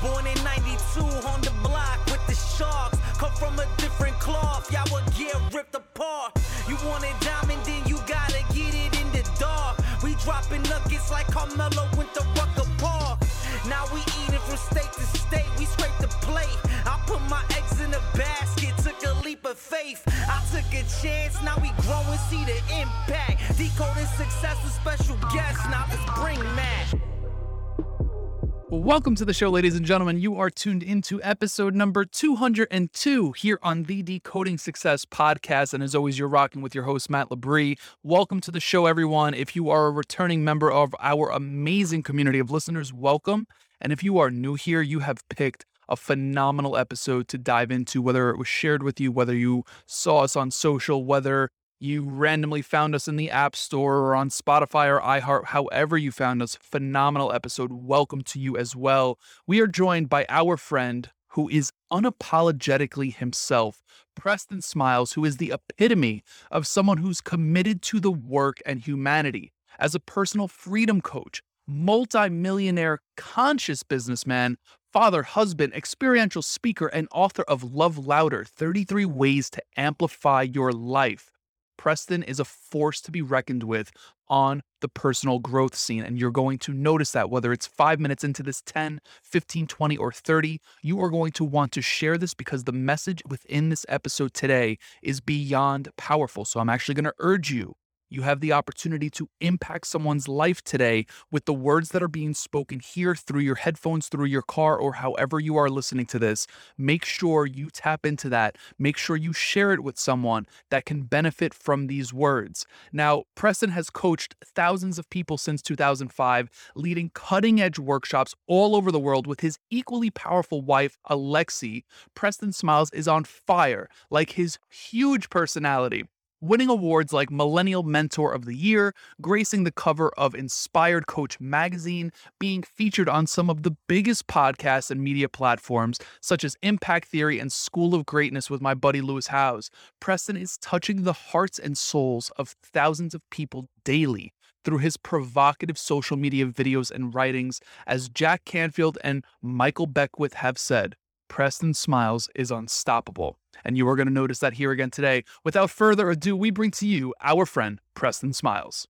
Born in 92 on the block with the sharks. Come from a different cloth, y'all would get ripped apart. You want it diamond, then you gotta get it in the dark. We dropping nuggets like Carmelo went to Rucker Park. Now we eating from state to state, we scrape the plate. I put my eggs in a basket, took a leap of faith. I took a chance, now we grow and see the impact. Decoding success with special guests, now let's bring Matt. Welcome to the show, ladies and gentlemen. You are tuned into episode number 202 here on the Decoding Success podcast. And as always, you're rocking with your host, Matt Labrie. Welcome to the show, everyone. If you are a returning member of our amazing community of listeners, welcome. And if you are new here, you have picked a phenomenal episode to dive into, whether it was shared with you, whether you saw us on social, whether you randomly found us in the App Store or on Spotify or iHeart, however you found us, phenomenal episode. Welcome to you as well. We are joined by our friend who is unapologetically himself, Preston Smiles, who is the epitome of someone who's committed to the work and humanity. As a personal freedom coach, multi-millionaire conscious businessman, father, husband, experiential speaker, and author of Love Louder 33 Ways to Amplify Your Life. Preston is a force to be reckoned with on the personal growth scene. And you're going to notice that whether it's five minutes into this 10, 15, 20, or 30, you are going to want to share this because the message within this episode today is beyond powerful. So I'm actually going to urge you you have the opportunity to impact someone's life today with the words that are being spoken here through your headphones, through your car, or however you are listening to this. Make sure you tap into that. Make sure you share it with someone that can benefit from these words. Now, Preston has coached thousands of people since 2005, leading cutting edge workshops all over the world with his equally powerful wife, Alexi. Preston Smiles is on fire, like his huge personality winning awards like Millennial Mentor of the Year, gracing the cover of Inspired Coach magazine, being featured on some of the biggest podcasts and media platforms such as Impact Theory and School of Greatness with my buddy Lewis Howes. Preston is touching the hearts and souls of thousands of people daily through his provocative social media videos and writings, as Jack Canfield and Michael Beckwith have said. Preston Smiles is unstoppable. And you are going to notice that here again today. Without further ado, we bring to you our friend, Preston Smiles.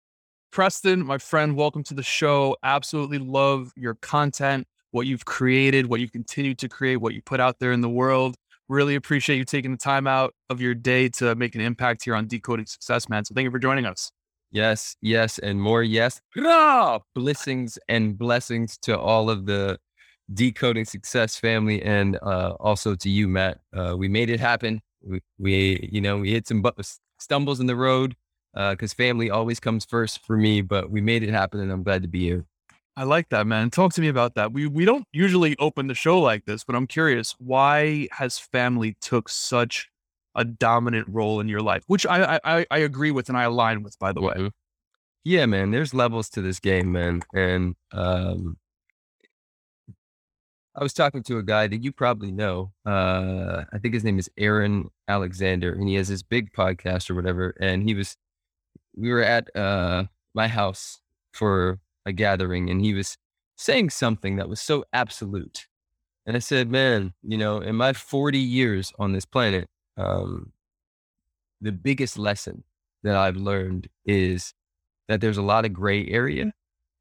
Preston, my friend, welcome to the show. Absolutely love your content, what you've created, what you continue to create, what you put out there in the world. Really appreciate you taking the time out of your day to make an impact here on Decoding Success, man. So thank you for joining us. Yes, yes, and more yes. Hurrah! Blessings and blessings to all of the decoding success family and uh, also to you matt uh, we made it happen. We, we you know we hit some stumbles in the road uh because uh, family always comes first for me but we made it happen and i'm glad to be here. I like that man. Talk to me about that. We we don't usually open the show like this but i'm curious why has family took such a dominant role in your life? Which i i, I agree with and i align with by the way. Mm-hmm. yeah man there's levels to this game man and um I was talking to a guy that you probably know. Uh, I think his name is Aaron Alexander, and he has this big podcast or whatever. And he was, we were at uh, my house for a gathering, and he was saying something that was so absolute. And I said, man, you know, in my 40 years on this planet, um, the biggest lesson that I've learned is that there's a lot of gray area.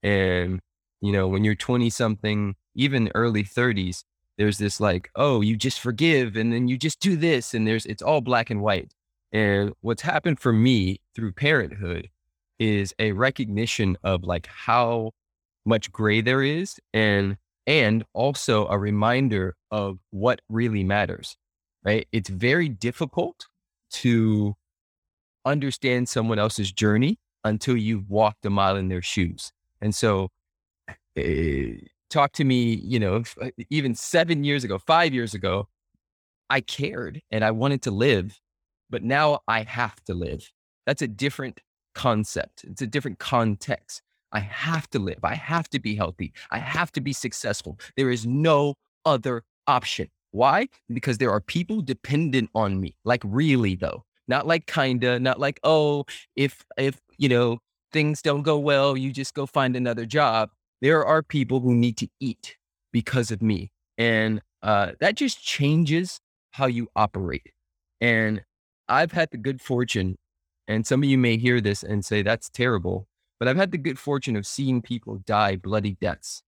And, you know, when you're 20 something, even early 30s, there's this like, oh, you just forgive and then you just do this. And there's, it's all black and white. And what's happened for me through parenthood is a recognition of like how much gray there is and, and also a reminder of what really matters, right? It's very difficult to understand someone else's journey until you've walked a mile in their shoes. And so, uh, talk to me, you know, uh, even seven years ago, five years ago, I cared and I wanted to live, but now I have to live. That's a different concept. It's a different context. I have to live. I have to be healthy. I have to be successful. There is no other option. Why? Because there are people dependent on me. Like really though. Not like kinda, not like, oh, if if you know things don't go well, you just go find another job there are people who need to eat because of me. And uh, that just changes how you operate. And I've had the good fortune, and some of you may hear this and say, that's terrible, but I've had the good fortune of seeing people die bloody deaths.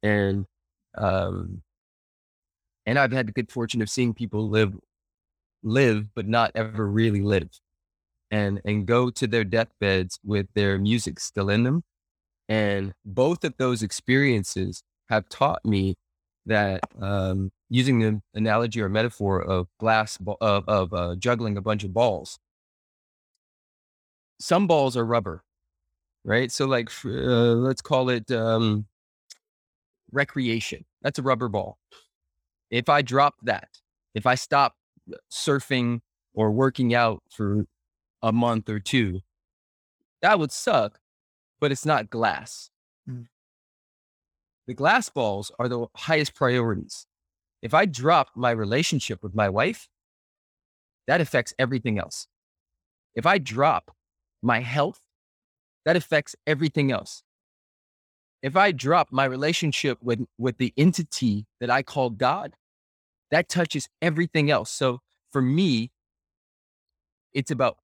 And, um, and I've had the good fortune of seeing people live, live, but not ever really live and, and go to their deathbeds with their music still in them and both of those experiences have taught me that um, using the analogy or metaphor of glass of, of uh, juggling a bunch of balls, some balls are rubber, right? So, like, uh, let's call it um, recreation. That's a rubber ball. If I drop that, if I stop surfing or working out for a month or two, that would suck but it's not glass. Mm. The glass balls are the highest priorities. If I drop my relationship with my wife, that affects everything else. If I drop my health, that affects everything else. If I drop my relationship with, with the entity that I call God, that touches everything else. So for me, it's about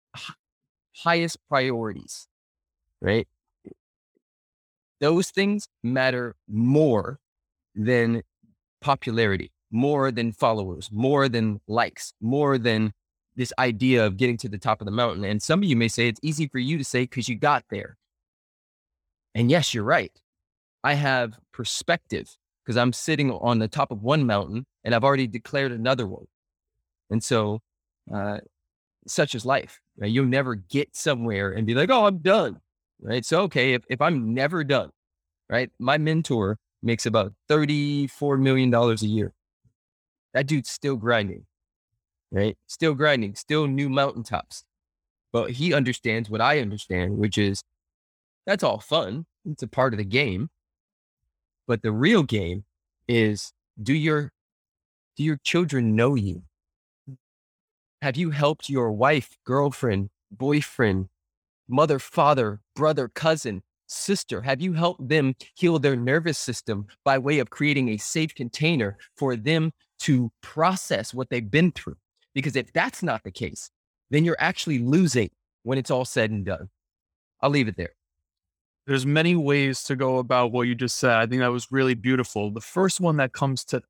highest priorities, right? Those things matter more than popularity, more than followers, more than likes, more than this idea of getting to the top of the mountain. And some of you may say it's easy for you to say because you got there. And yes, you're right. I have perspective because I'm sitting on the top of one mountain and I've already declared another one. And so, uh, such is life. Right? You'll never get somewhere and be like, oh, I'm done. Right. So, okay, if, if I'm never done, right? My mentor makes about $34 million a year. That dude's still grinding, right? Still grinding, still new mountaintops. But he understands what I understand, which is that's all fun. It's a part of the game. But the real game is do your do your children know you? Have you helped your wife, girlfriend, boyfriend, mother, father, brother, cousin sister? Have you helped them heal their nervous system by way of creating a safe container for them to process what they've been through? Because if that's not the case, then you're actually losing when it's all said and done. I'll leave it there. There's many ways to go about what you just said. I think that was really beautiful. The first one that comes to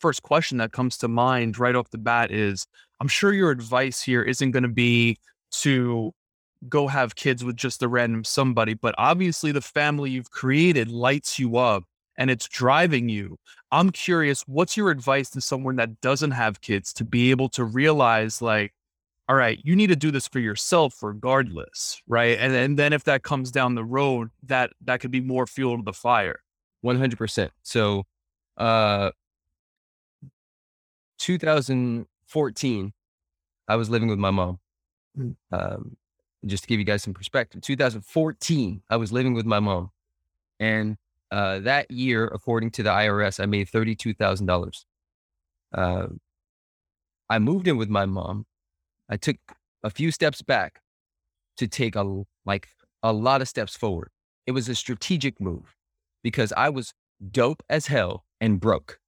first question that comes to mind right off the bat is I'm sure your advice here isn't going to be to go have kids with just a random somebody, but obviously the family you've created lights you up and it's driving you. I'm curious, what's your advice to someone that doesn't have kids to be able to realize, like, all right, you need to do this for yourself regardless, right? And, and then if that comes down the road, that that could be more fuel to the fire. 100%. So, uh, 2014, I was living with my mom. Mm. Um, just to give you guys some perspective, 2014, I was living with my mom. And uh, that year, according to the IRS, I made $32,000. Uh, I moved in with my mom. I took a few steps back to take a like a lot of steps forward. It was a strategic move because I was dope as hell and broke,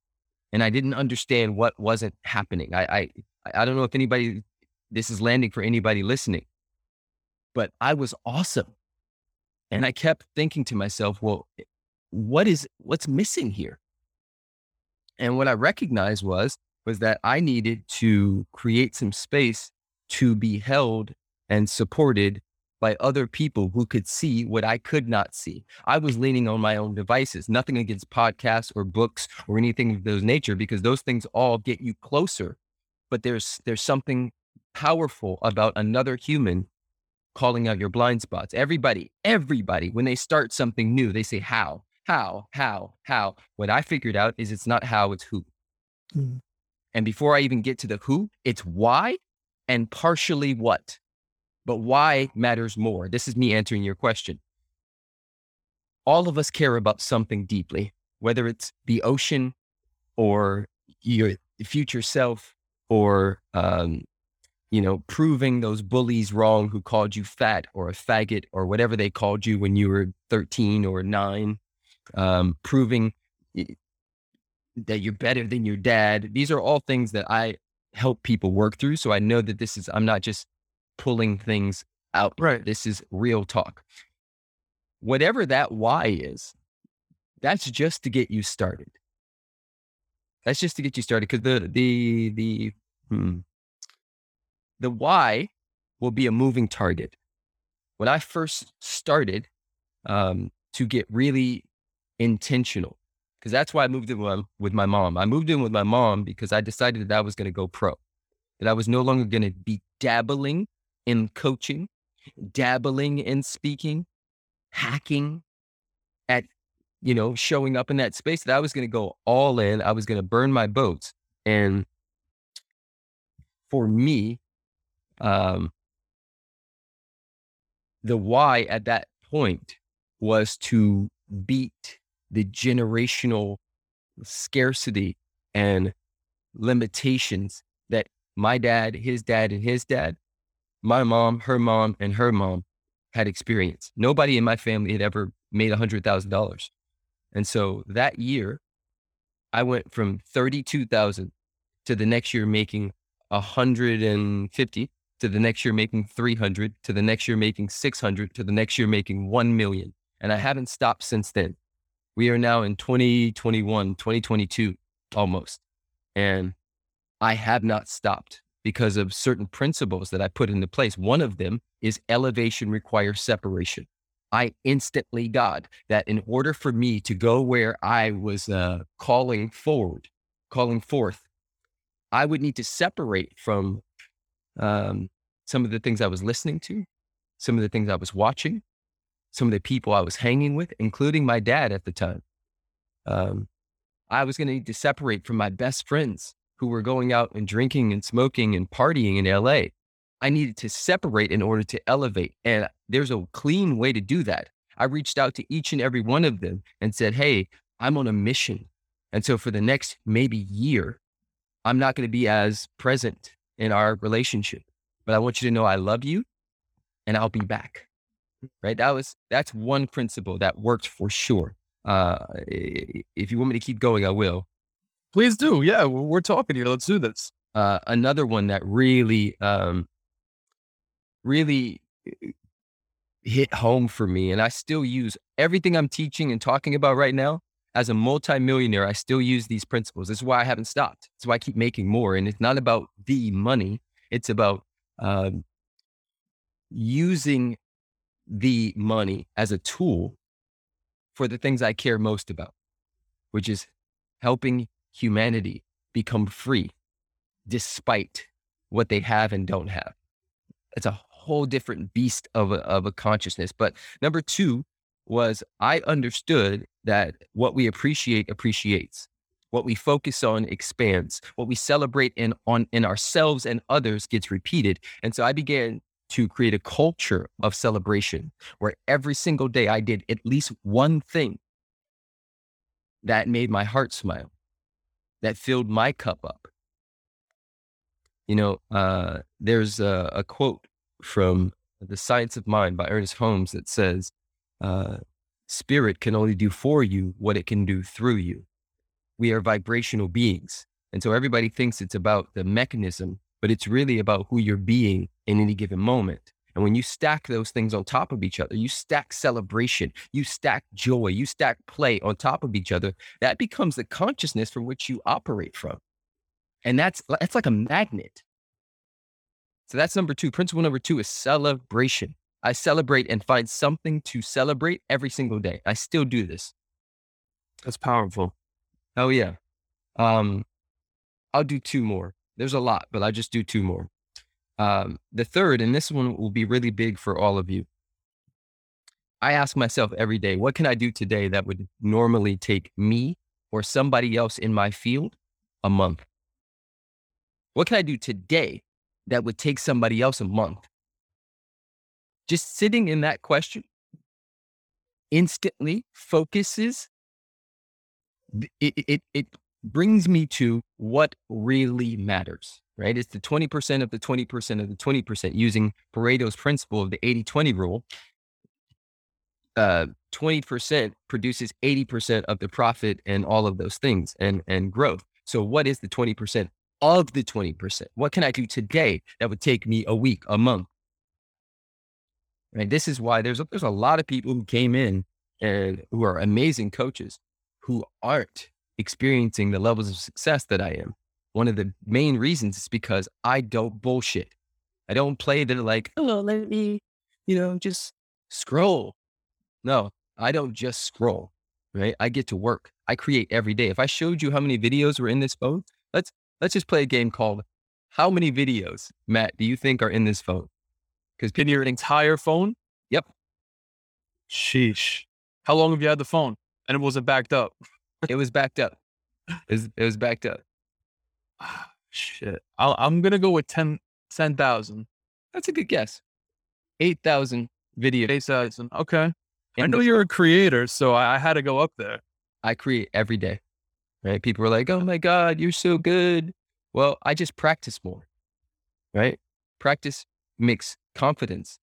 and I didn't understand what wasn't happening. I I I don't know if anybody this is landing for anybody listening, but I was awesome. And I kept thinking to myself, well, eh, what is what's missing here? And what I recognized was was that I needed to create some space to be held and supported by other people who could see what I could not see. I was leaning on my own devices, nothing against podcasts or books or anything of those nature, because those things all get you closer. But there's there's something powerful about another human calling out your blind spots. Everybody, everybody, when they start something new, they say, How, how, how, how. What I figured out is it's not how, it's who. Mm. And before I even get to the who, it's why and partially what. But why matters more. This is me answering your question. All of us care about something deeply, whether it's the ocean or your future self or um, you know, proving those bullies wrong who called you fat or a faggot or whatever they called you when you were 13 or nine. um, proving that you're better than your dad. These are all things that I help people work through. So I know that this is, I'm not just pulling things out. Right. This is real talk. Whatever that why is, that's just to get you started. That's just to get you started because the, the, the, hmm, the why will be a moving target. When I first started um, to get really intentional, because that's why I moved in with, my mom. I moved in with my mom because I decided that I was going to go pro, that I was no longer going to be dabbling in coaching, dabbling in speaking, hacking at, you know, showing up in that space, that I was going to go all in. I was going to burn my boats. And for me, um, the why at that point was to beat the generational scarcity and limitations that my dad, his dad, and his dad, my mom, her mom, and her mom had experienced. Nobody in my family had ever made a $100,000. And so that year, I went from 32,000 to the next year making 150 to the next year making 300 to the next year making 600 to the next year making 1 million. And I haven't stopped since then. We are now in 2021, 2022 almost. And I have not stopped because of certain principles that I put into place. One of them is elevation requires separation. I instantly got that in order for me to go where I was uh, calling forward, calling forth, I would need to separate from um, some of the things I was listening to, some of the things I was watching, some of the people I was hanging with, including my dad at the time. Um, I was going to need to separate from my best friends who were going out and drinking and smoking and partying in LA. I needed to separate in order to elevate. And there's a clean way to do that. I reached out to each and every one of them and said, Hey, I'm on a mission. And so for the next maybe year, I'm not going to be as present in our relationship, but I want you to know I love you and I'll be back. Right. That was, that's one principle that worked for sure. Uh, if you want me to keep going, I will. Please do. Yeah. We're talking here. Let's do this. Uh, another one that really, um, really uh, hit home for me. And I still use everything I'm teaching and talking about right now as a multimillionaire, I still use these principles. This is why I haven't stopped. That's why I keep making more. And it's not about the money, it's about um, using the money as a tool for the things I care most about, which is helping humanity become free despite what they have and don't have. It's a whole different beast of a, of a consciousness. But number two was I understood that what we appreciate appreciates. What we focus on expands. What we celebrate in on in ourselves and others gets repeated. And so I began to create a culture of celebration where every single day I did at least one thing that made my heart smile, that filled my cup up. You know, uh, there's a, a quote from The Science of Mind by Ernest Holmes that says, uh, spirit can only do for you what it can do through you. We are vibrational beings. And so everybody thinks it's about the mechanism, but it's really about who you're being in any given moment. And when you stack those things on top of each other, you stack celebration, you stack joy, you stack play on top of each other, that becomes the consciousness from which you operate from. And that's that's like a magnet. So that's number two. Principle number two is celebration. I celebrate and find something to celebrate every single day. I still do this. That's powerful. Oh yeah. Um, I'll do two more. There's a lot, but I just do two more. Um, the third, and this one will be really big for all of you. I ask myself every day, what can I do today that would normally take me or somebody else in my field a month? What can I do today that would take somebody else a month? Just sitting in that question instantly focuses it, it, it brings me to what really matters right it's the 20% of the 20% of the 20% using pareto's principle of the 80-20 rule uh, 20% produces 80% of the profit and all of those things and, and growth. So what is the 20% of the 20%? What can I do today that would take me a week, a month? Right. This is why there's a, there's a lot of people who came in and who are amazing coaches who aren't experiencing the levels of success that I am. One of the main reasons is because I don't bullshit. I don't play the like, oh, let me, you know, just scroll. No, I don't just scroll, right? I get to work. I create every day. If I showed you how many videos were in this phone, let's let's just play a game called How many videos, Matt, do you think are in this phone? Because in your entire phone? Yep. Sheesh. How long have you had the phone? And it wasn't backed up. it was backed up. It was, it was backed up. Ah, shit. i am gonna go with 10 10,000. That's a good guess. 8,000 videos. 8,000. Okay. I know you're a creator, so I, I had to go up there. I create every day. Right? People are like, "Oh my god, you're so good." Well, I just practice more. Right? Practice makes confidence,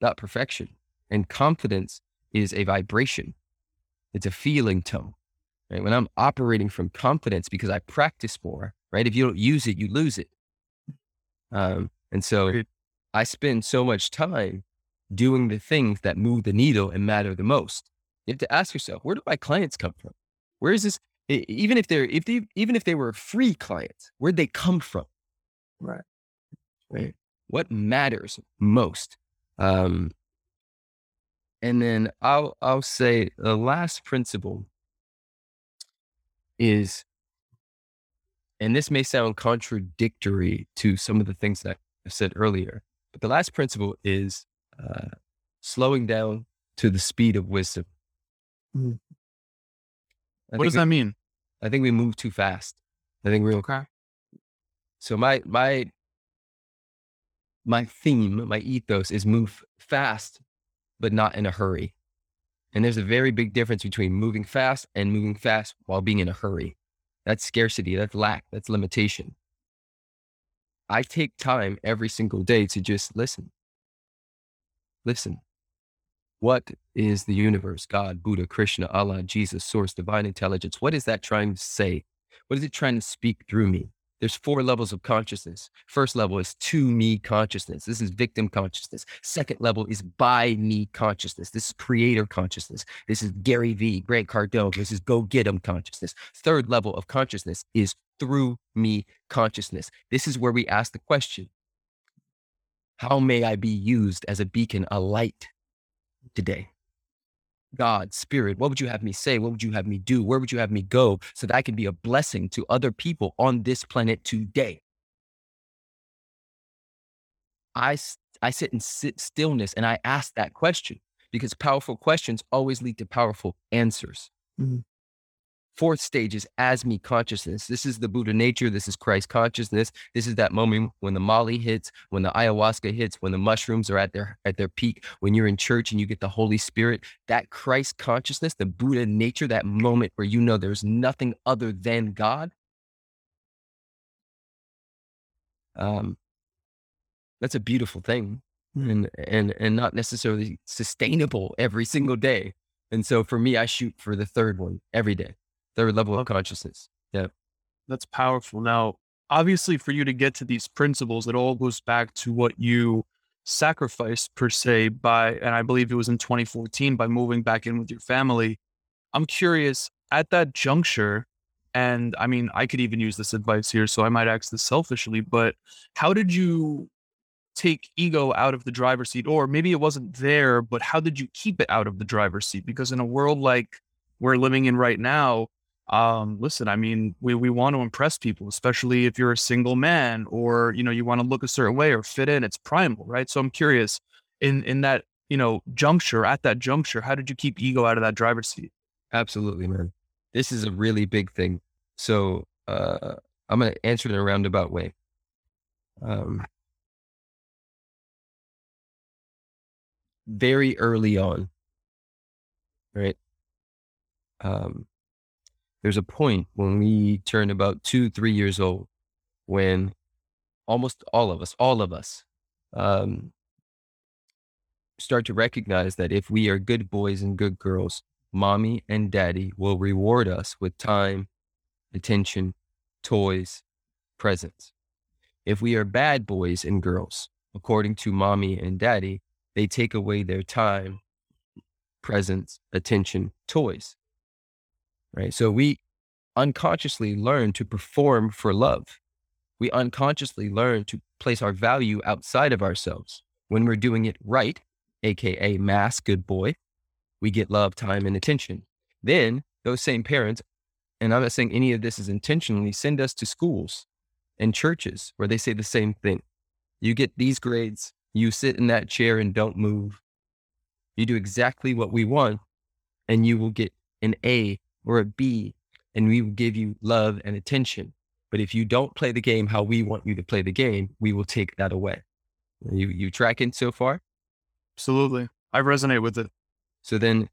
not perfection. And confidence is a vibration. It's a feeling tone. Right? When I'm operating from confidence because I practice more, right? If you don't use it, you lose it. Um, and so I spend so much time doing the things that move the needle and matter the most. You have to ask yourself, where do my clients come from? Where is this? Even if they're if they even if they were free clients, where'd they come from? Right. Right. What matters most? Um, and then I'll I'll say the last principle is, and this may sound contradictory to some of the things that I said earlier, but the last principle is uh, slowing down to the speed of wisdom. Mm. What does we, that mean? I think we move too fast. I think we're okay. So my my my theme, my ethos is move fast, but not in a hurry. And there's a very big difference between moving fast and moving fast while being in a hurry. That's scarcity, that's lack, that's limitation. I take time every single day to just listen. Listen. What is the universe, God, Buddha, Krishna, Allah, Jesus, source, divine intelligence? What is that trying to say? What is it trying to speak through me? There's four levels of consciousness. First level is to me consciousness. This is victim consciousness. Second level is by me consciousness. This is creator consciousness. This is Gary Vee, Grant Cardone. This is go get 'em consciousness. Third level of consciousness is through me consciousness. This is where we ask the question How may I be used as a beacon, a light today? God, Spirit, what would you have me say? What would you have me do? Where would you have me go so that I can be a blessing to other people on this planet today? I, I sit in sit stillness and I ask that question because powerful questions always lead to powerful answers. Mm-hmm. Fourth stage is as me consciousness. This is the Buddha nature. This is Christ consciousness. This is that moment when the Molly hits, when the ayahuasca hits, when the mushrooms are at their at their peak, when you're in church and you get the Holy Spirit. That Christ consciousness, the Buddha nature, that moment where you know there's nothing other than God. Um, that's a beautiful thing, and and and not necessarily sustainable every single day. And so for me, I shoot for the third one every day their level of consciousness. Yeah. That's powerful. Now, obviously, for you to get to these principles, it all goes back to what you sacrificed per se by, and I believe it was in 2014 by moving back in with your family. I'm curious at that juncture, and I mean, I could even use this advice here, so I might ask this selfishly, but how did you take ego out of the driver's seat? Or maybe it wasn't there, but how did you keep it out of the driver's seat? Because in a world like we're living in right now, um, listen, I mean, we, we want to impress people, especially if you're a single man or, you know, you want to look a certain way or fit in. It's primal, right? So I'm curious in, in that, you know, juncture, at that juncture, how did you keep ego out of that driver's seat? Absolutely, man. This is a really big thing. So uh, I'm going to answer it in a roundabout way. Um, very early on, right? Um, there's a point when we turn about two, three years old when almost all of us, all of us, um, start to recognize that if we are good boys and good girls, mommy and daddy will reward us with time, attention, toys, presents. If we are bad boys and girls, according to mommy and daddy, they take away their time, presents, attention, toys. Right? So we unconsciously learn to perform for love. We unconsciously learn to place our value outside of ourselves. When we're doing it right, AKA mass good boy, we get love, time, and attention. Then those same parents, and I'm not saying any of this is intentionally, send us to schools and churches where they say the same thing. You get these grades, you sit in that chair and don't move. You do exactly what we want, and you will get an A or a B, and we will give you love and attention. But if you don't play the game how we want you to play the game, we will take that away. You you tracking so far? Absolutely. I resonate with it. So then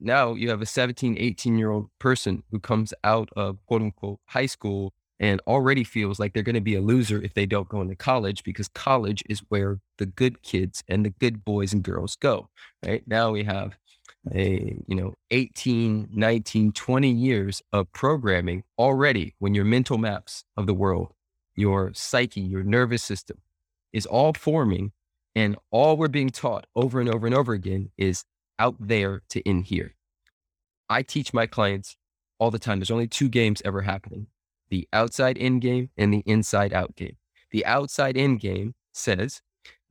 now you have a 17, 18 year old person who comes out of quote unquote high school and already feels like they're going to be a loser if they don't go into college because college is where the good kids and the good boys and girls go. Right now we have a you know 18 19 20 years of programming already when your mental maps of the world your psyche your nervous system is all forming and all we're being taught over and over and over again is out there to in here i teach my clients all the time there's only two games ever happening the outside in game and the inside out game. The outside in game says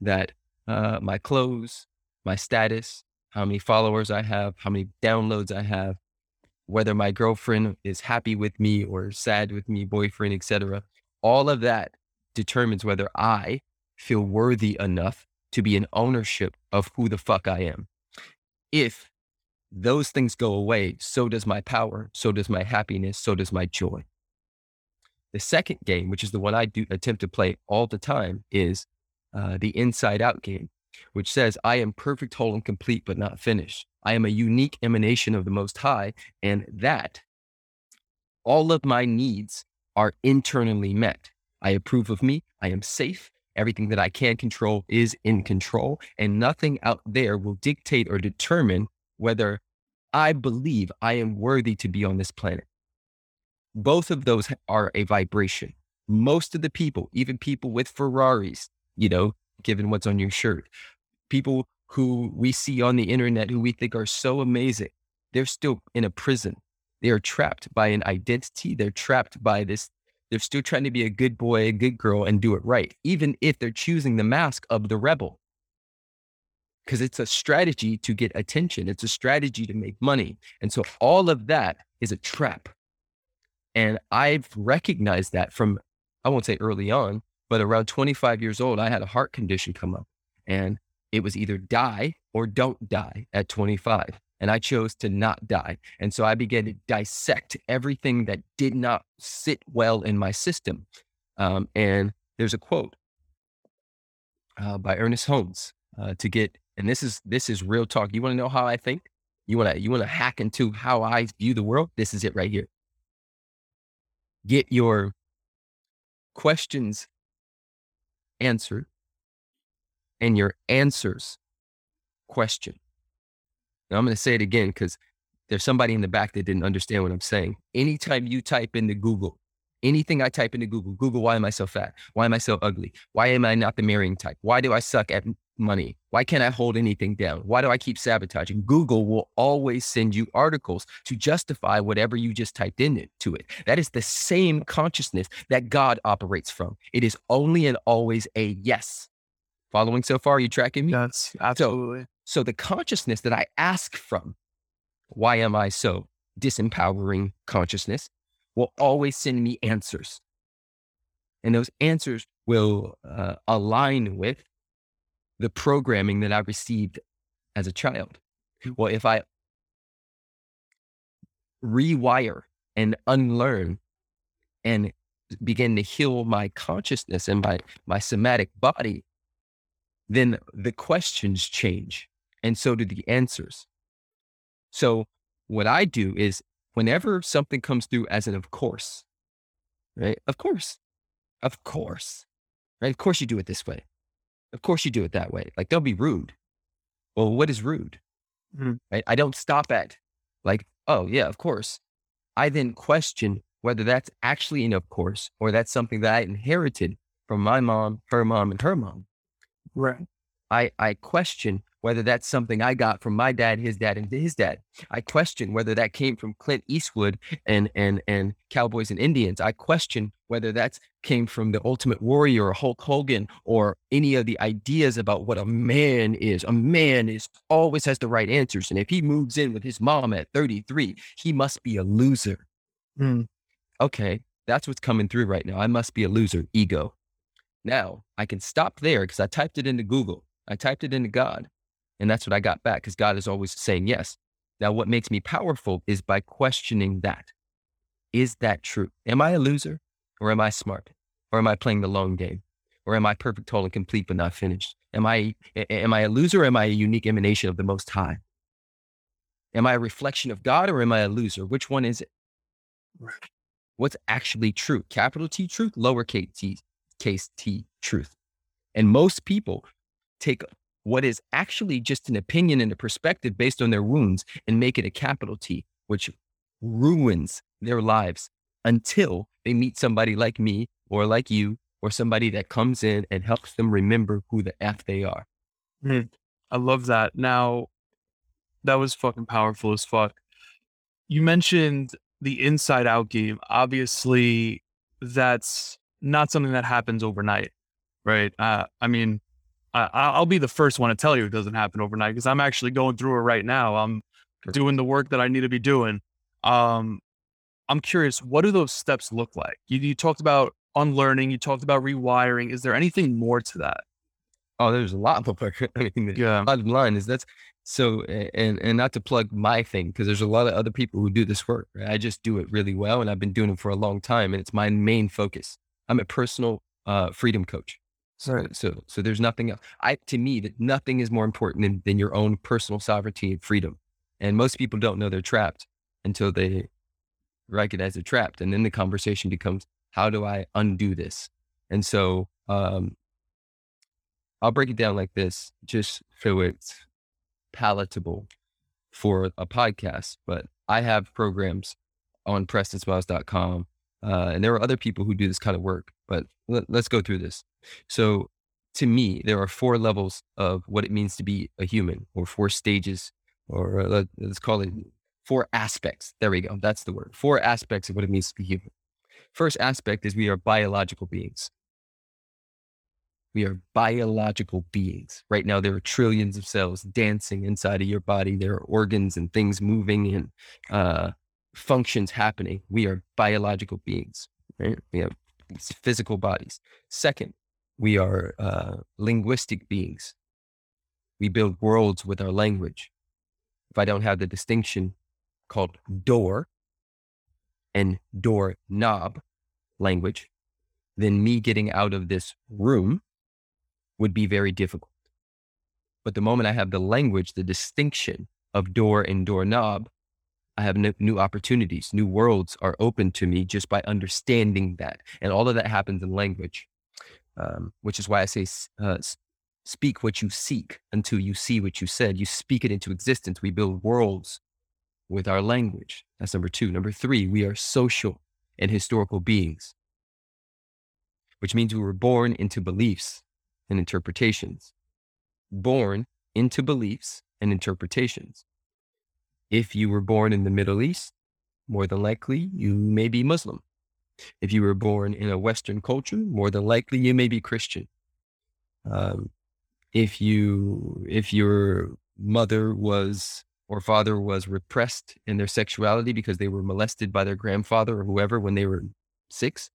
that uh, my clothes, my status, how many followers I have, how many downloads I have, whether my girlfriend is happy with me or sad with me, boyfriend, etc. All of that determines whether I feel worthy enough to be in ownership of who the fuck I am. If those things go away, so does my power, so does my happiness, so does my joy. The second game, which is the one I do attempt to play all the time, is uh, the inside out game, which says, I am perfect, whole, and complete, but not finished. I am a unique emanation of the Most High, and that all of my needs are internally met. I approve of me. I am safe. Everything that I can control is in control, and nothing out there will dictate or determine whether I believe I am worthy to be on this planet both of those are a vibration. Most of the people, even people with Ferraris, you know, given what's on your shirt, people who we see on the internet who we think are so amazing, they're still in a prison. They are trapped by an identity. They're trapped by this. They're still trying to be a good boy, a good girl, and do it right, even if they're choosing the mask of the rebel. Because it's a strategy to get attention, it's a strategy to make money. And so all of that is a trap. And I've recognized that from, I won't say early on, but around 25 years old, I had a heart condition come up and it was either die or don't die at 25. And I chose to not die. And so I began to dissect everything that did not sit well in my system. Um, and there's a quote uh, by Ernest Holmes uh, to get, and this is this is real talk. You want to know how I think? You want to you want to hack into how I view the world? This is it right here get your questions answered and your answers question. Now, I'm going to say it again because there's somebody in the back that didn't understand what I'm saying. Anytime you type into Google, anything I type into Google, Google, why am I so fat? Why am I so ugly? Why am I not the marrying type? Why do I suck at money? Why can't I hold anything down? Why do I keep sabotaging? Google will always send you articles to justify whatever you just typed into it. That is the same consciousness that God operates from. It is only and always a yes. Following so far? Are you tracking me? Yes, absolutely. So, so the consciousness that I ask from, why am I so disempowering consciousness, will always send me answers. And those answers will uh, align with the programming that I received as a child. Hmm. Well, if I rewire and unlearn and begin to heal my consciousness and my, my somatic body, then the questions change. And so do the answers. So, what I do is whenever something comes through as an of course, right? Of course, of course, right? Of course you do it this way. Of course you do it that way. Like, don't be rude. well, what is rude? Mhm. Right? I don't stop at like, oh yeah, of course. I then question whether that's actually an of course or that's something that I inherited from my mom, her mom, and her mom. Right. I, I question whether that's something I got from my dad, his dad, and his dad. I question whether that came from Clint Eastwood and and and Cowboys and Indians. I question whether that came from the Ultimate Warrior or Hulk Hogan or any of the ideas about what a man is. A man is always has the right answers, and if he moves in with his mom at 33, he must be a loser. Mm. Okay, that's what's coming through right now. I must be a loser. Ego. Now I can stop there because I typed it into Google. I typed it into God, and that's what I got back because God is always saying yes. Now, what makes me powerful is by questioning that. Is that true? Am I a loser or am I smart? Or am I playing the long game? Or am I perfect, whole, and complete but not finished? Am I, am I a loser or am I a unique emanation of the most high? Am I a reflection of God or am I a loser? Which one is it? What's actually true? Capital T truth, lowercase t, case t truth. And most people take what is actually just an opinion and a perspective based on their wounds and make it a capital T, which ruins their lives until they meet somebody like me or like you or somebody that comes in and helps them remember who the F they are. I love that. Now, that was fucking powerful as fuck. You mentioned the inside out game. Obviously, that's not something that happens overnight, right? Uh, I mean, I, I'll be the first one to tell you it doesn't happen overnight because I'm actually going through it right now. I'm Sure. doing the work that I need to be doing. Um, I'm curious, what do those steps look like? You, you talked about unlearning, you talked about rewiring. Is there anything more to that? Oh, there's a lot more. I mean, the Yeah. bottom line is that's so, and and not to plug my thing because there's a lot of other people who do this work. Right? I just do it really well, and I've been doing it for a long time, and it's my main focus. I'm a personal uh, freedom coach. So, so, so there's nothing else. I, to me, that nothing is more important than, than your own personal sovereignty and freedom. And most people don't know they're trapped until they recognize they're trapped, and then the conversation becomes, how do I undo this? And so, um, I'll break it down like this, just so it's palatable for a podcast. But I have programs on PrestonSmiles.com, uh, and there are other people who do this kind of work. But let, let's go through this. So, to me, there are four levels of what it means to be a human, or four stages, or uh, let, let's call it four aspects. There we go. That's the word. Four aspects of what it means to be human. First aspect is we are biological beings. We are biological beings. Right now, there are trillions of cells dancing inside of your body. There are organs and things moving and uh, functions happening. We are biological beings. Right? We have these physical bodies. Second, we are uh, linguistic beings. We build worlds with our language. If I don't have the distinction called door and door knob language, then me getting out of this room would be very difficult. But the moment I have the language, the distinction of door and door knob, I have new opportunities, new worlds are open to me just by understanding that. And all of that happens in language, um, which is why I say uh, speak what you seek until you see what you said. You speak it into existence. We build worlds with our language. That's number two. Number three, we are social and historical beings, which means we were born into beliefs and interpretations. Born into beliefs and interpretations. If you were born in the Middle East, more than likely you may be Muslim. If you were born in a Western culture, more than likely you may be Christian. Um, if you if your mother was or father was repressed in their sexuality because they were molested by their grandfather or whoever when they were six,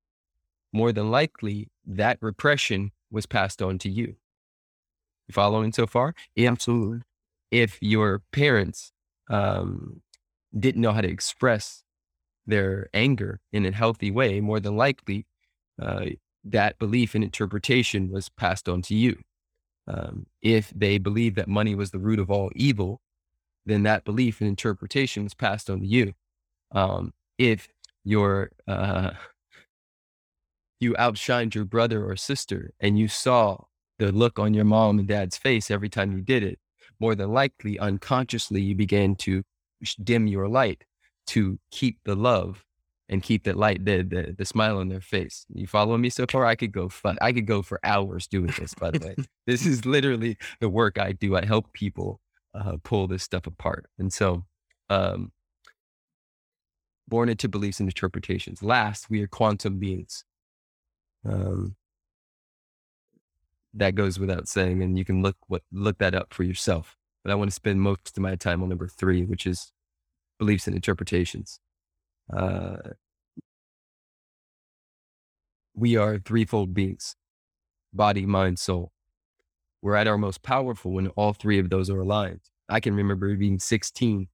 more than likely that repression was passed on to you. You following so far? If, Absolutely. if your parents um, didn't know how to express their anger in a healthy way, more than likely uh, that belief and interpretation was passed on to you. Um, if they believed that money was the root of all evil, then that belief and interpretation was passed on to you. Um, if your uh, you outshined your brother or sister and you saw the look on your mom and dad's face every time you did it, more than likely, unconsciously, you began to dim your light to keep the love and keep the light, the, the, the smile on their face. You follow me so far? I could go fun. I could go for hours doing this, by the way. this is literally the work I do. I help people uh, pull this stuff apart. And so, um, born into beliefs and interpretations. Last, we are quantum beings. Um, that goes without saying, and you can look what look that up for yourself. But I want to spend most of my time on number three, which is beliefs and interpretations. Uh, we are threefold beings body, mind, soul. We're at our most powerful when all three of those are aligned. I can remember being 16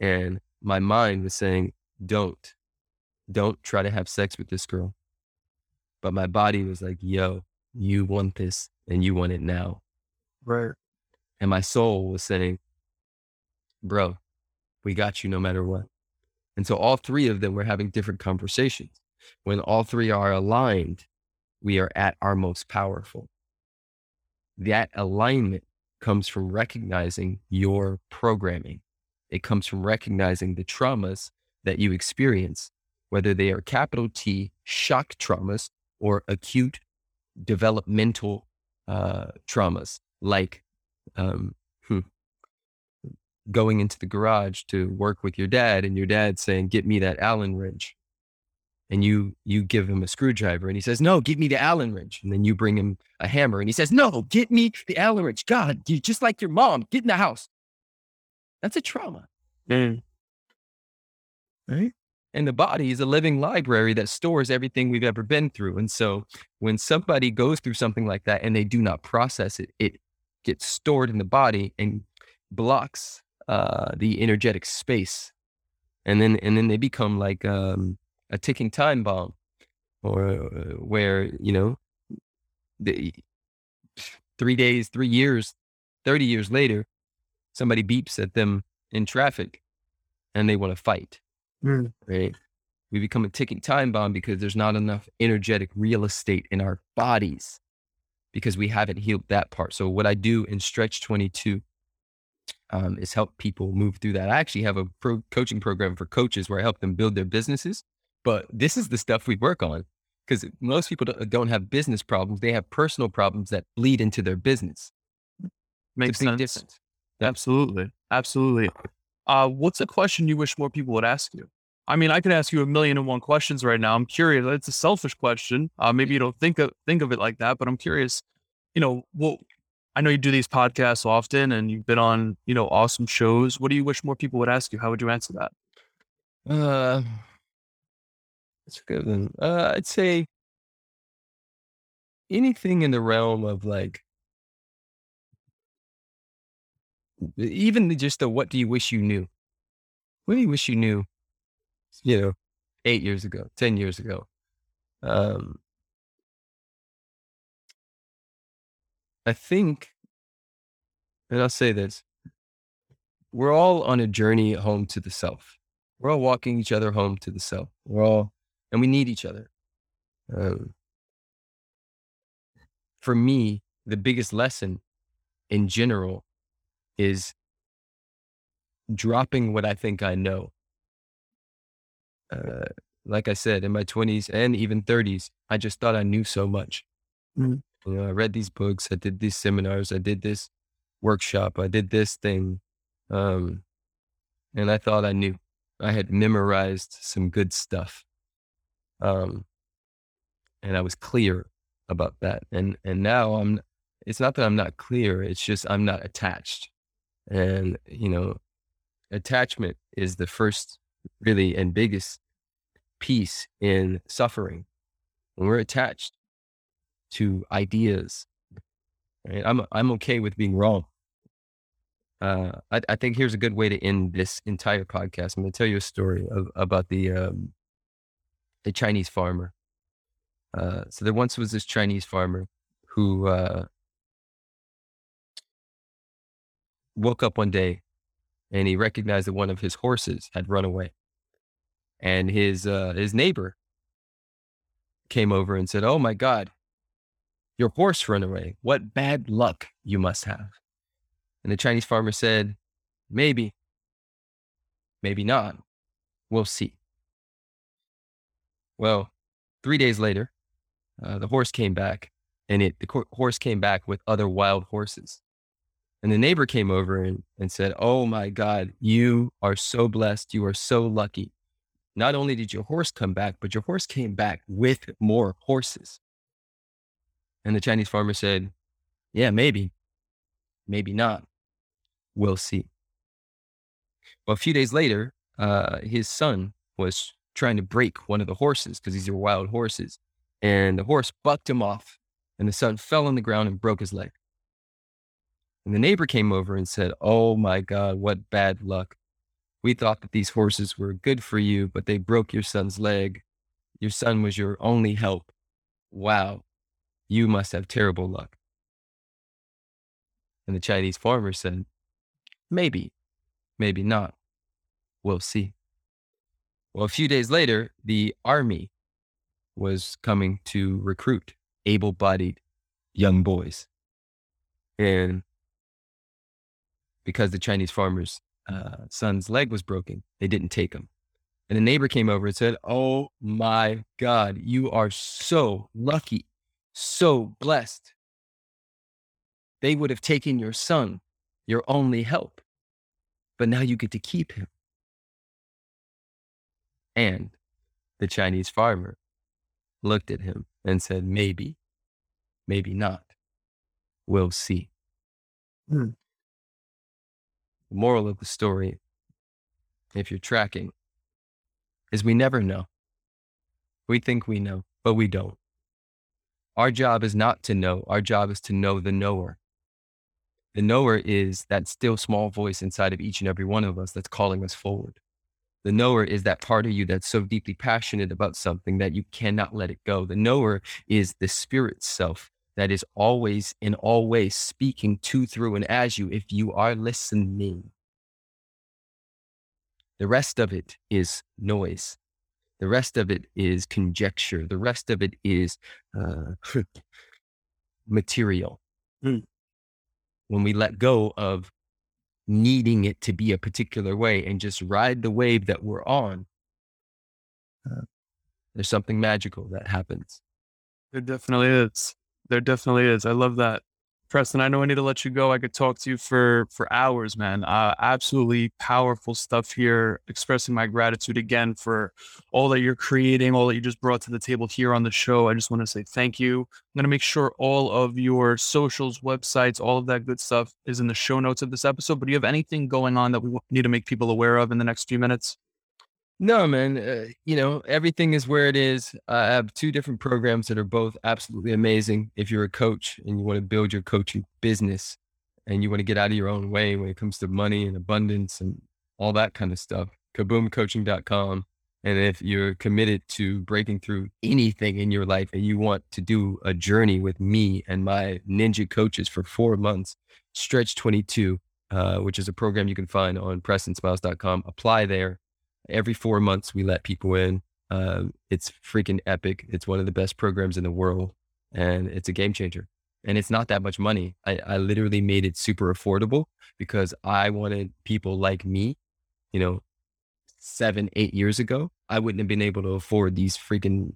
and my mind was saying, don't, don't try to have sex with this girl. But my body was like, yo, you want this and you want it now. Right. And my soul was saying, bro, we got you no matter what. And so all three of them were having different conversations. When all three are aligned, we are at our most powerful. That alignment comes from recognizing your programming. It comes from recognizing the traumas that you experience, whether they are capital T shock traumas or acute developmental uh, traumas, like um, going into the garage to work with your dad and your dad saying, get me that Allen wrench. And you, you give him a screwdriver and he says, no, give me the Allen wrench. And then you bring him a hammer and he says, no, get me the Allen wrench. God, you just like your mom, get in the house. That's a trauma. Mm. Right. And the body is a living library that stores everything we've ever been through. And so when somebody goes through something like that and they do not process it, it gets stored in the body and blocks uh, the energetic space, and then and then they become like um, a ticking time bomb, or uh, where you know, the three days, three years, thirty years later, somebody beeps at them in traffic, and they want to fight. Mm. Right? We become a ticking time bomb because there's not enough energetic real estate in our bodies because we haven't healed that part. So what I do in Stretch 22 um, is help people move through that. I actually have a pro coaching program for coaches where I help them build their businesses. But this is the stuff we work on because most people don't have business problems; they have personal problems that bleed into their business. Makes sense. Difference. Absolutely, absolutely. Uh, what's a question you wish more people would ask you? I mean, I could ask you a million and one questions right now. I'm curious. It's a selfish question. Uh, maybe you don't think of think of it like that, but I'm curious. You know, what I know you do these podcasts often and you've been on, you know, awesome shows. What do you wish more people would ask you? How would you answer that? Uh, a good one. Uh, I'd say anything in the realm of like, even just the what do you wish you knew? What do you wish you knew? You know, eight years ago, 10 years ago. Um, I think, and I'll say this we're all on a journey home to the self. We're all walking each other home to the self. We're all, and we need each other. Um, for me, the biggest lesson in general is dropping what I think I know. Uh, like I said, in my 20s and even 30s, I just thought I knew so much. Mm. You know, I read these books, I did these seminars, I did this workshop, I did this thing. Um, and I thought I knew. I had memorized some good stuff. Um, and I was clear about that. And and now I'm it's not that I'm not clear, it's just I'm not attached. And, you know, attachment is the first really and biggest piece in suffering. When we're attached, to ideas. Right? I'm I'm okay with being wrong. Uh, I, I, think here's a good way to end this entire podcast. I'm going to tell you a story of, about the um, the Chinese farmer. Uh, so there once was this Chinese farmer who uh, woke up one day and he recognized that one of his horses had run away, and his uh, his neighbor came over and said, "Oh my God, your horse run away. What bad luck you must have. And the Chinese farmer said, Maybe, maybe not. We'll see. Well, three days later, uh, the horse came back, and it the horse came back with other wild horses. And the neighbor came over and, and said, Oh my God, you are so blessed. You are so lucky. Not only did your horse come back, but your horse came back with more horses. And the Chinese farmer said, Yeah, maybe, maybe not. We'll see. Well, a few days later, uh, his son was trying to break one of the horses because these are wild horses. And the horse bucked him off, and the son fell on the ground and broke his leg. And the neighbor came over and said, Oh my God, what bad luck. We thought that these horses were good for you, but they broke your son's leg. Your son was your only help. Wow, you must have terrible luck. And the Chinese farmer said, Maybe, maybe not. We'll see. Well, a few days later, the army was coming to recruit able bodied young boys. And because the Chinese farmer's uh, son's leg was broken, they didn't take him. And the neighbor came over and said, Oh my God, you are so lucky, so blessed. They would have taken your son, your only help, but now you get to keep him. And the Chinese farmer looked at him and said, Maybe, maybe not. We'll see. Hmm. The moral of the story, if you're tracking, is we never know. We think we know, but we don't. Our job is not to know, our job is to know the knower. The knower is that still small voice inside of each and every one of us that's calling us forward. The knower is that part of you that's so deeply passionate about something that you cannot let it go. The knower is the spirit self that is always in all ways speaking to, through, and as you if you are listening. The rest of it is noise. The rest of it is conjecture. The rest of it is uh, material. Mm. When we let go of needing it to be a particular way and just ride the wave that we're on, uh, there's something magical that happens. There definitely is. There definitely is. I love that. Preston, I know I need to let you go. I could talk to you for for hours, man. Uh, absolutely powerful stuff here. Expressing my gratitude again for all that you're creating, all that you just brought to the table here on the show. I just want to say thank you. I'm gonna make sure all of your socials, websites, all of that good stuff is in the show notes of this episode. But do you have anything going on that we need to make people aware of in the next few minutes? No, man. Uh, you know, everything is where it is. I have two different programs that are both absolutely amazing. If you're a coach and you want to build your coaching business and you want to get out of your own way when it comes to money and abundance and all that kind of stuff, kaboomcoaching.com. And if you're committed to breaking through anything in your life and you want to do a journey with me and my ninja coaches for four months, Stretch 22, uh, which is a program you can find on prestonsmiles.com, apply there Every four months, we let people in. Uh, it's freaking epic. It's one of the best programs in the world, and it's a game changer. And it's not that much money. I, I literally made it super affordable because I wanted people like me, you know, seven, eight years ago, I wouldn't have been able to afford these freaking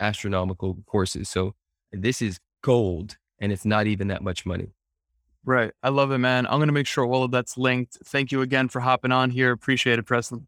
astronomical courses. So this is gold and it's not even that much money. Right. I love it, man. I'm going to make sure all of that's linked. Thank you again for hopping on here. Appreciate it, Preston.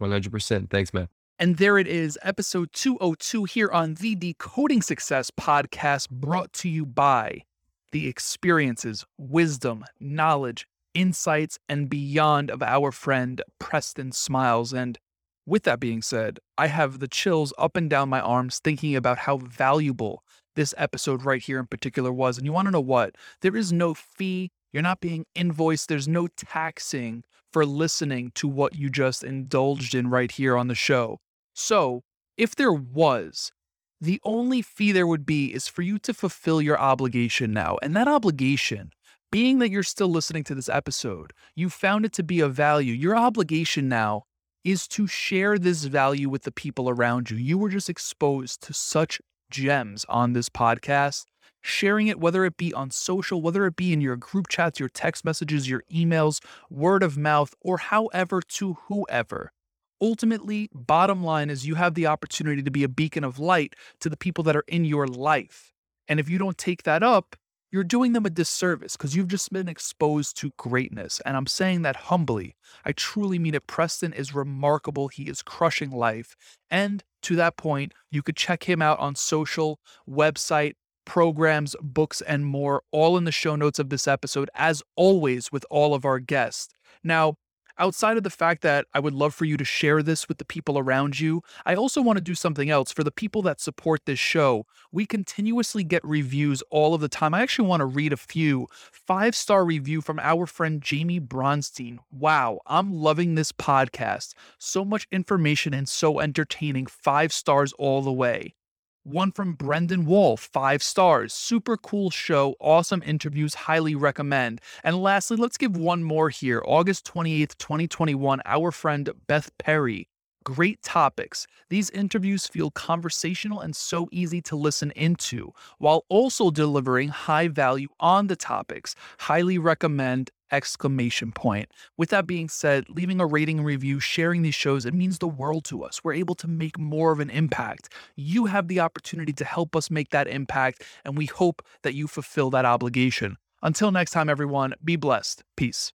100%. Thanks, man. And there it is, episode 202 here on the Decoding Success podcast, brought to you by the experiences, wisdom, knowledge, insights, and beyond of our friend Preston Smiles. And with that being said, I have the chills up and down my arms thinking about how valuable this episode right here in particular was. And you want to know what? There is no fee. You're not being invoiced. There's no taxing for listening to what you just indulged in right here on the show. So, if there was, the only fee there would be is for you to fulfill your obligation now. And that obligation, being that you're still listening to this episode, you found it to be of value. Your obligation now is to share this value with the people around you. You were just exposed to such gems on this podcast sharing it, whether it be on social, whether it be in your group chats, your text messages, your emails, word of mouth, or however to whoever. Ultimately, bottom line is you have the opportunity to be a beacon of light to the people that are in your life. And if you don't take that up, you're doing them a disservice because you've just been exposed to greatness. And I'm saying that humbly. I truly mean it. Preston is remarkable. He is crushing life. And to that point, you could check him out on social, website, programs, books, and more, all in the show notes of this episode, as always, with all of our guests. Now, outside of the fact that I would love for you to share this with the people around you, I also want to do something else for the people that support this show. We continuously get reviews all of the time. I actually want to read a few. Five star review from our friend Jamie Bronstein. Wow, I'm loving this podcast. So much information and so entertaining. Five stars all the way. One from Brendan Wall, five stars. Super cool show, awesome interviews, highly recommend. And lastly, let's give one more here. August 28th, 2021, our friend Beth Perry. Great topics. These interviews feel conversational and so easy to listen into, while also delivering high value on the topics. Highly recommend exclamation point. With that being said, leaving a rating and review, sharing these shows, it means the world to us. We're able to make more of an impact. You have the opportunity to help us make that impact, and we hope that you fulfill that obligation. Until next time, everyone, be blessed. Peace.